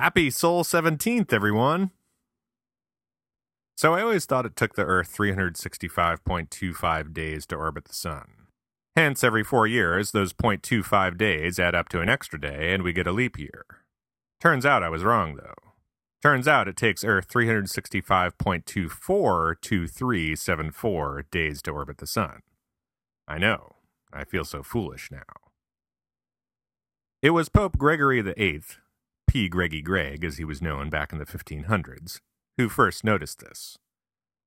Happy Sol 17th, everyone! So I always thought it took the Earth 365.25 days to orbit the Sun. Hence, every four years, those 0.25 days add up to an extra day, and we get a leap year. Turns out I was wrong, though. Turns out it takes Earth 365.242374 days to orbit the Sun. I know. I feel so foolish now. It was Pope Gregory VIII, P. Greggy Greg as he was known back in the 1500s, who first noticed this.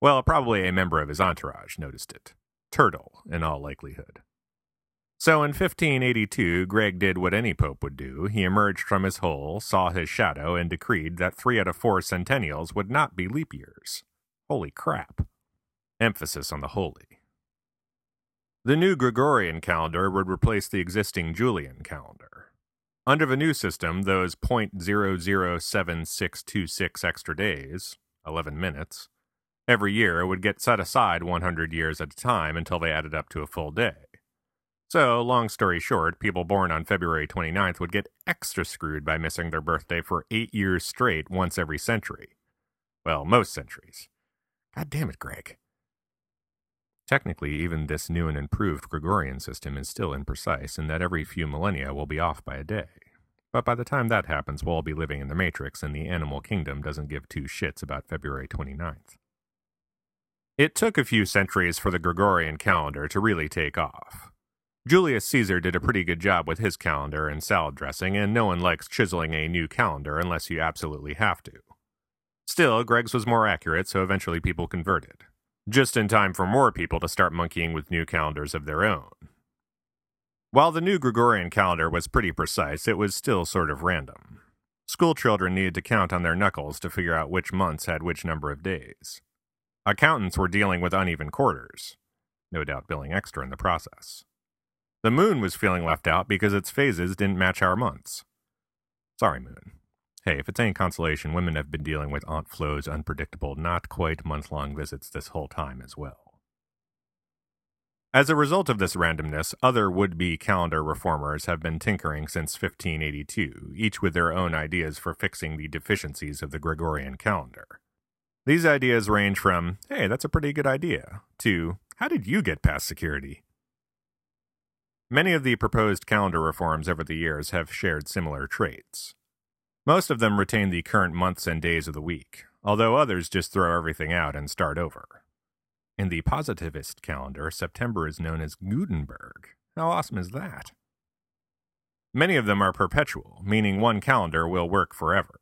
Well, probably a member of his entourage noticed it. Turtle, in all likelihood. So in 1582, Greg did what any pope would do. He emerged from his hole, saw his shadow, and decreed that three out of four centennials would not be leap years. Holy crap. Emphasis on the holy. The new Gregorian calendar would replace the existing Julian calendar. Under the new system, those 0.007626 extra days, 11 minutes, every year would get set aside 100 years at a time until they added up to a full day. So, long story short, people born on February 29th would get extra screwed by missing their birthday for eight years straight once every century. Well, most centuries. God damn it, Greg. Technically, even this new and improved Gregorian system is still imprecise in that every few millennia will be off by a day. But by the time that happens, we'll all be living in the Matrix, and the animal kingdom doesn't give two shits about February 29th. It took a few centuries for the Gregorian calendar to really take off. Julius Caesar did a pretty good job with his calendar and salad dressing, and no one likes chiseling a new calendar unless you absolutely have to. Still, Greg's was more accurate, so eventually people converted. Just in time for more people to start monkeying with new calendars of their own. While the new Gregorian calendar was pretty precise, it was still sort of random. School children needed to count on their knuckles to figure out which months had which number of days. Accountants were dealing with uneven quarters, no doubt billing extra in the process. The moon was feeling left out because its phases didn't match our months. Sorry, moon. Hey, if it's any consolation, women have been dealing with Aunt Flo's unpredictable, not quite month long visits this whole time as well. As a result of this randomness, other would be calendar reformers have been tinkering since 1582, each with their own ideas for fixing the deficiencies of the Gregorian calendar. These ideas range from, hey, that's a pretty good idea, to, how did you get past security? Many of the proposed calendar reforms over the years have shared similar traits. Most of them retain the current months and days of the week, although others just throw everything out and start over. In the positivist calendar, September is known as Gutenberg. How awesome is that? Many of them are perpetual, meaning one calendar will work forever.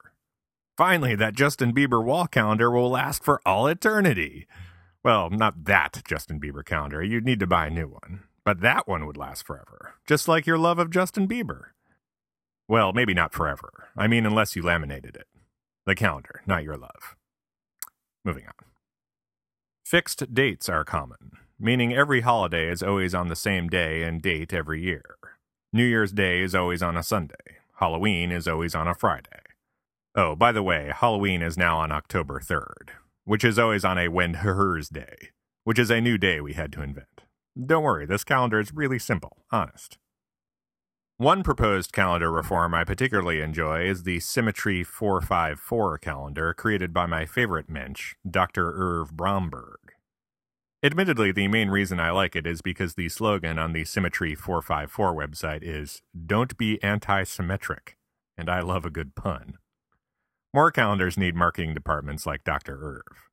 Finally, that Justin Bieber wall calendar will last for all eternity. Well, not that Justin Bieber calendar. You'd need to buy a new one. But that one would last forever, just like your love of Justin Bieber. Well, maybe not forever. I mean, unless you laminated it. The calendar, not your love. Moving on. Fixed dates are common, meaning every holiday is always on the same day and date every year. New Year's Day is always on a Sunday. Halloween is always on a Friday. Oh, by the way, Halloween is now on October 3rd, which is always on a Wednesday, Day, which is a new day we had to invent. Don't worry, this calendar is really simple, honest. One proposed calendar reform I particularly enjoy is the Symmetry 454 calendar created by my favorite mensch, Dr. Irv Bromberg. Admittedly, the main reason I like it is because the slogan on the Symmetry 454 website is Don't be anti symmetric, and I love a good pun. More calendars need marketing departments like Dr. Irv.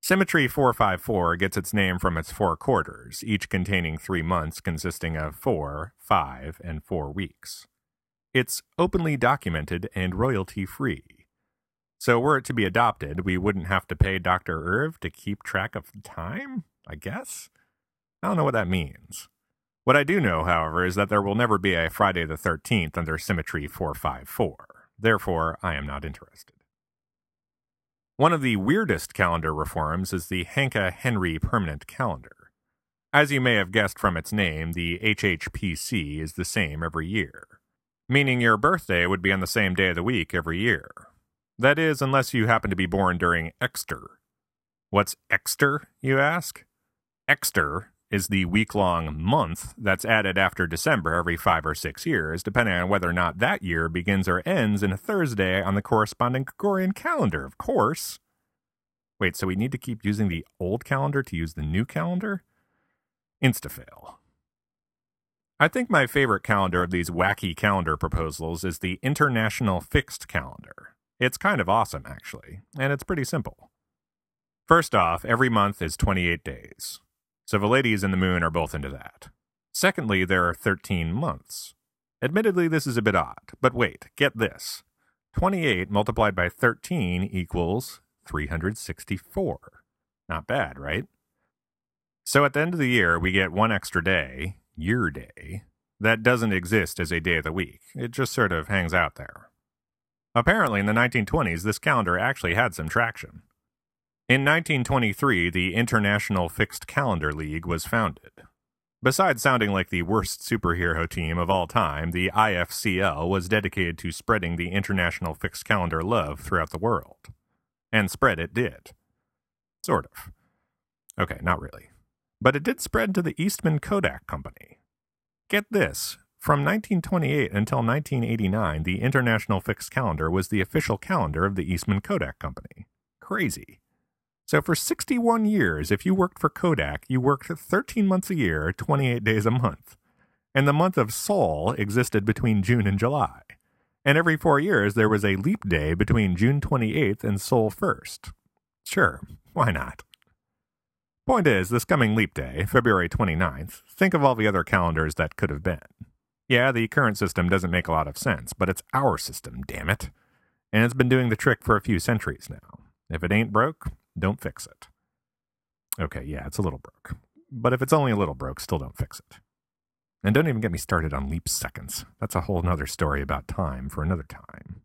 Symmetry 454 gets its name from its four quarters, each containing three months consisting of four, five, and four weeks. It's openly documented and royalty free. So, were it to be adopted, we wouldn't have to pay Dr. Irv to keep track of time? I guess? I don't know what that means. What I do know, however, is that there will never be a Friday the 13th under Symmetry 454. Therefore, I am not interested. One of the weirdest calendar reforms is the Hanke Henry Permanent Calendar. As you may have guessed from its name, the HHPC is the same every year, meaning your birthday would be on the same day of the week every year. That is, unless you happen to be born during Exter. What's Exter, you ask? Exter is the week long month that's added after December every five or six years, depending on whether or not that year begins or ends in a Thursday on the corresponding Gregorian calendar, of course. Wait, so we need to keep using the old calendar to use the new calendar? Instafail. I think my favorite calendar of these wacky calendar proposals is the International Fixed Calendar. It's kind of awesome, actually, and it's pretty simple. First off, every month is 28 days. So ladies and the moon are both into that. Secondly, there are 13 months. Admittedly, this is a bit odd, but wait, get this. 28 multiplied by 13 equals 364. Not bad, right? So at the end of the year, we get one extra day, year day, that doesn't exist as a day of the week. It just sort of hangs out there. Apparently, in the 1920s, this calendar actually had some traction. In 1923, the International Fixed Calendar League was founded. Besides sounding like the worst superhero team of all time, the IFCL was dedicated to spreading the International Fixed Calendar love throughout the world. And spread it did. Sort of. Okay, not really. But it did spread to the Eastman Kodak Company. Get this from 1928 until 1989, the International Fixed Calendar was the official calendar of the Eastman Kodak Company. Crazy. So for 61 years, if you worked for Kodak, you worked 13 months a year, 28 days a month. And the month of Sol existed between June and July. And every four years, there was a leap day between June 28th and Sol 1st. Sure, why not? Point is, this coming leap day, February 29th, think of all the other calendars that could have been. Yeah, the current system doesn't make a lot of sense, but it's our system, damn it. And it's been doing the trick for a few centuries now. If it ain't broke, don't fix it. Okay, yeah, it's a little broke. But if it's only a little broke, still don't fix it. And don't even get me started on leap seconds. That's a whole nother story about time for another time.